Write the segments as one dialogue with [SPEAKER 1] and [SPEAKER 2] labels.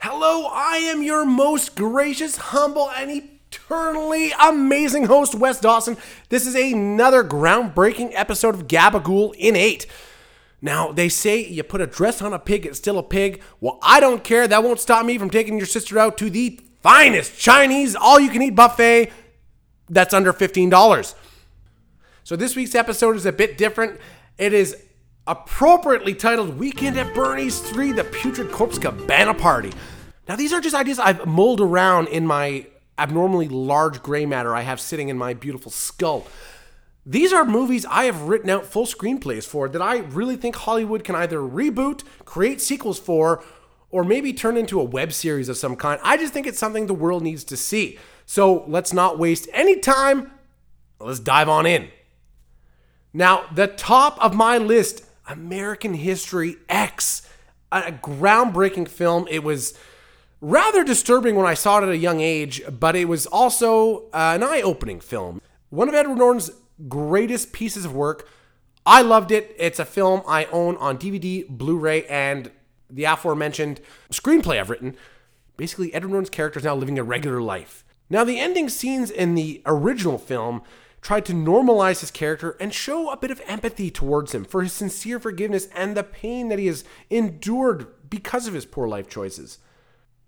[SPEAKER 1] Hello, I am your most gracious, humble, and eternally amazing host, Wes Dawson. This is another groundbreaking episode of Gabagool in 8. Now, they say you put a dress on a pig, it's still a pig. Well, I don't care. That won't stop me from taking your sister out to the finest Chinese all you can eat buffet that's under $15. So, this week's episode is a bit different. It is appropriately titled Weekend at Bernie's 3 The Putrid Corpse Cabana Party. Now, these are just ideas I've mulled around in my abnormally large gray matter I have sitting in my beautiful skull. These are movies I have written out full screenplays for that I really think Hollywood can either reboot, create sequels for, or maybe turn into a web series of some kind. I just think it's something the world needs to see. So let's not waste any time. Let's dive on in. Now, the top of my list American History X, a groundbreaking film. It was rather disturbing when I saw it at a young age, but it was also uh, an eye opening film. One of Edward Norton's greatest pieces of work. I loved it. It's a film I own on DVD, Blu ray, and the aforementioned screenplay I've written. Basically, Edward Norton's character is now living a regular life. Now, the ending scenes in the original film tried to normalize his character and show a bit of empathy towards him for his sincere forgiveness and the pain that he has endured because of his poor life choices.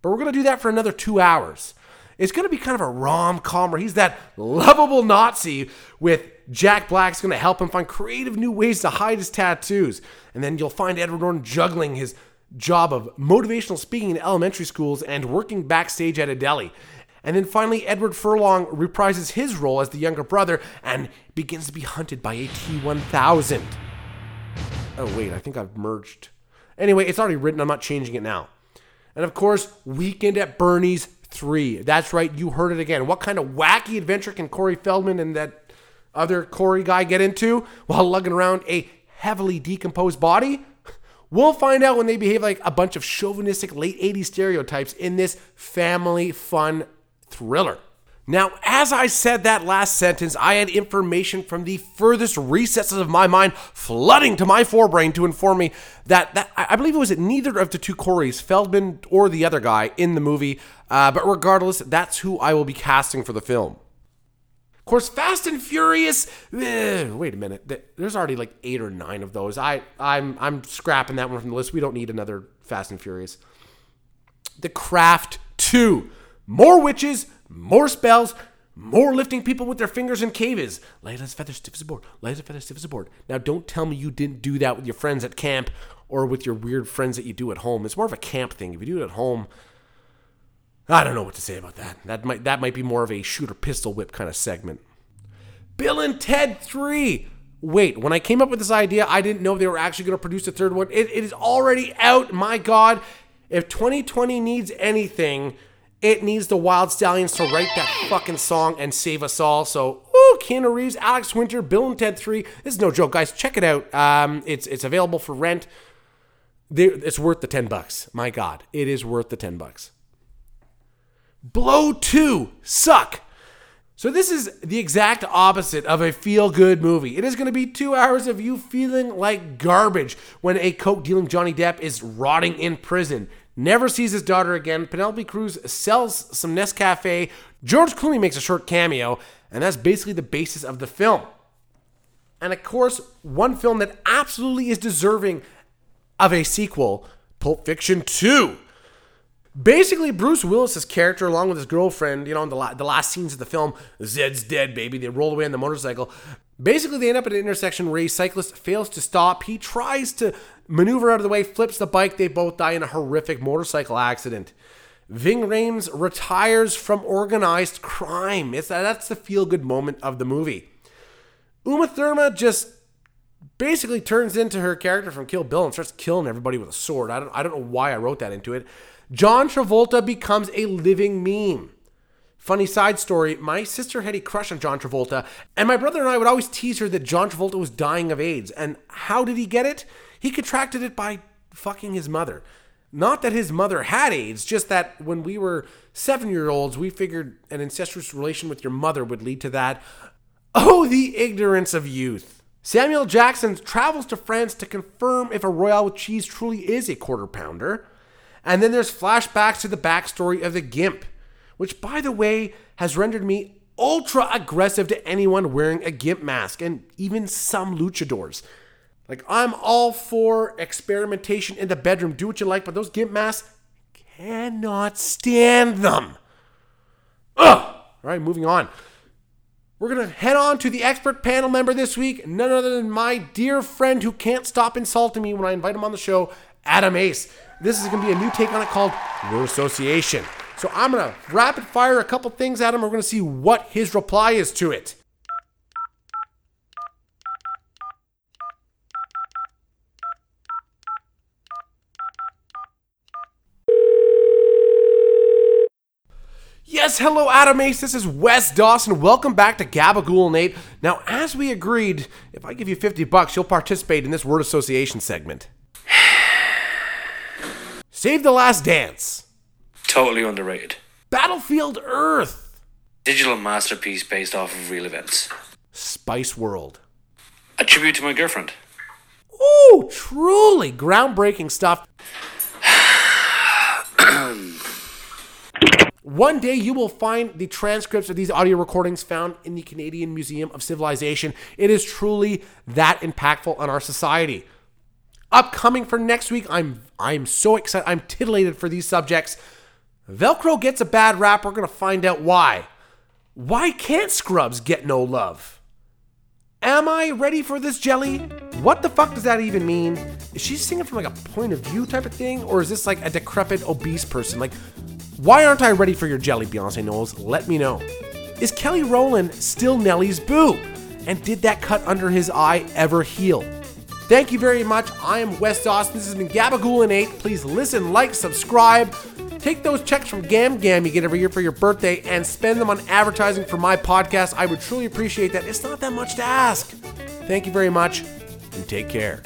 [SPEAKER 1] But we're going to do that for another two hours. It's going to be kind of a rom com where he's that lovable Nazi with Jack Black's going to help him find creative new ways to hide his tattoos. And then you'll find Edward Norton juggling his job of motivational speaking in elementary schools and working backstage at a deli. And then finally, Edward Furlong reprises his role as the younger brother and begins to be hunted by a T 1000. Oh, wait, I think I've merged. Anyway, it's already written. I'm not changing it now. And of course, Weekend at Bernie's 3. That's right, you heard it again. What kind of wacky adventure can Corey Feldman and that other Corey guy get into while lugging around a heavily decomposed body? We'll find out when they behave like a bunch of chauvinistic late 80s stereotypes in this family fun thriller. Now, as I said that last sentence, I had information from the furthest recesses of my mind flooding to my forebrain to inform me that, that I believe it was neither of the two Coreys, Feldman or the other guy, in the movie. Uh, but regardless, that's who I will be casting for the film. Of course, Fast and Furious. Eh, wait a minute. There's already like eight or nine of those. I I'm I'm scrapping that one from the list. We don't need another Fast and Furious. The Craft Two. More witches, more spells, more lifting people with their fingers in caves. Light as feather, stiff as a board. Light as feather, stiff as a board. Now, don't tell me you didn't do that with your friends at camp or with your weird friends that you do at home. It's more of a camp thing. If you do it at home, I don't know what to say about that. That might that might be more of a shooter pistol whip kind of segment. Bill and Ted 3. Wait, when I came up with this idea, I didn't know they were actually going to produce a third one. It, it is already out. My God. If 2020 needs anything, it needs the Wyld Stallyns to write that fucking song and save us all. So, woo, Keanu Reeves, Alex Winter, Bill and Ted 3. This is no joke, guys. Check it out. Um, it's it's available for rent. It's worth the 10 bucks. My God, it is worth the 10 bucks. Blow 2, suck. So, this is the exact opposite of a feel good movie. It is going to be two hours of you feeling like garbage when a coke dealing Johnny Depp is rotting in prison never sees his daughter again. Penelope Cruz sells some Nescafe. George Clooney makes a short cameo, and that's basically the basis of the film. And of course, one film that absolutely is deserving of a sequel Pulp Fiction 2. Basically, Bruce Willis's character, along with his girlfriend, you know, in the, la- the last scenes of the film, Zed's dead, baby. They roll away on the motorcycle. Basically, they end up at an intersection where a cyclist fails to stop. He tries to maneuver out of the way, flips the bike. They both die in a horrific motorcycle accident. Ving Rhames retires from organized crime. It's, that's the feel good moment of the movie. Uma Thurman just basically turns into her character from Kill Bill and starts killing everybody with a sword. I don't, I don't know why I wrote that into it. John Travolta becomes a living meme. Funny side story my sister had a crush on John Travolta, and my brother and I would always tease her that John Travolta was dying of AIDS. And how did he get it? He contracted it by fucking his mother. Not that his mother had AIDS, just that when we were seven year olds, we figured an incestuous relation with your mother would lead to that. Oh, the ignorance of youth. Samuel Jackson travels to France to confirm if a Royale with cheese truly is a quarter pounder. And then there's flashbacks to the backstory of the Gimp, which, by the way, has rendered me ultra aggressive to anyone wearing a Gimp mask and even some luchadors. Like, I'm all for experimentation in the bedroom, do what you like, but those Gimp masks cannot stand them. Ugh! All right, moving on. We're going to head on to the expert panel member this week, none other than my dear friend who can't stop insulting me when I invite him on the show, Adam Ace. This is going to be a new take on it called Word Association. So I'm going to rapid fire a couple things at him. We're going to see what his reply is to it. Yes, hello, Adam Ace. This is Wes Dawson. Welcome back to Gabagool Nate. Now, as we agreed, if I give you 50 bucks, you'll participate in this word association segment. Save the Last Dance.
[SPEAKER 2] Totally underrated.
[SPEAKER 1] Battlefield Earth.
[SPEAKER 2] Digital masterpiece based off of real events.
[SPEAKER 1] Spice World.
[SPEAKER 2] A tribute to my girlfriend.
[SPEAKER 1] Ooh, truly groundbreaking stuff. One day you will find the transcripts of these audio recordings found in the Canadian Museum of Civilization. It is truly that impactful on our society. Upcoming for next week, I'm I'm so excited. I'm titillated for these subjects. Velcro gets a bad rap. We're gonna find out why. Why can't scrubs get no love? Am I ready for this jelly? What the fuck does that even mean? Is she singing from like a point of view type of thing? Or is this like a decrepit, obese person? Like, why aren't I ready for your jelly, Beyonce Knowles? Let me know. Is Kelly Rowland still Nelly's boo? And did that cut under his eye ever heal? Thank you very much. I am Wes Dawson. This has been Gabagool and 8. Please listen, like, subscribe. Take those checks from Gam Gam you get every year for your birthday and spend them on advertising for my podcast. I would truly appreciate that. It's not that much to ask. Thank you very much and take care.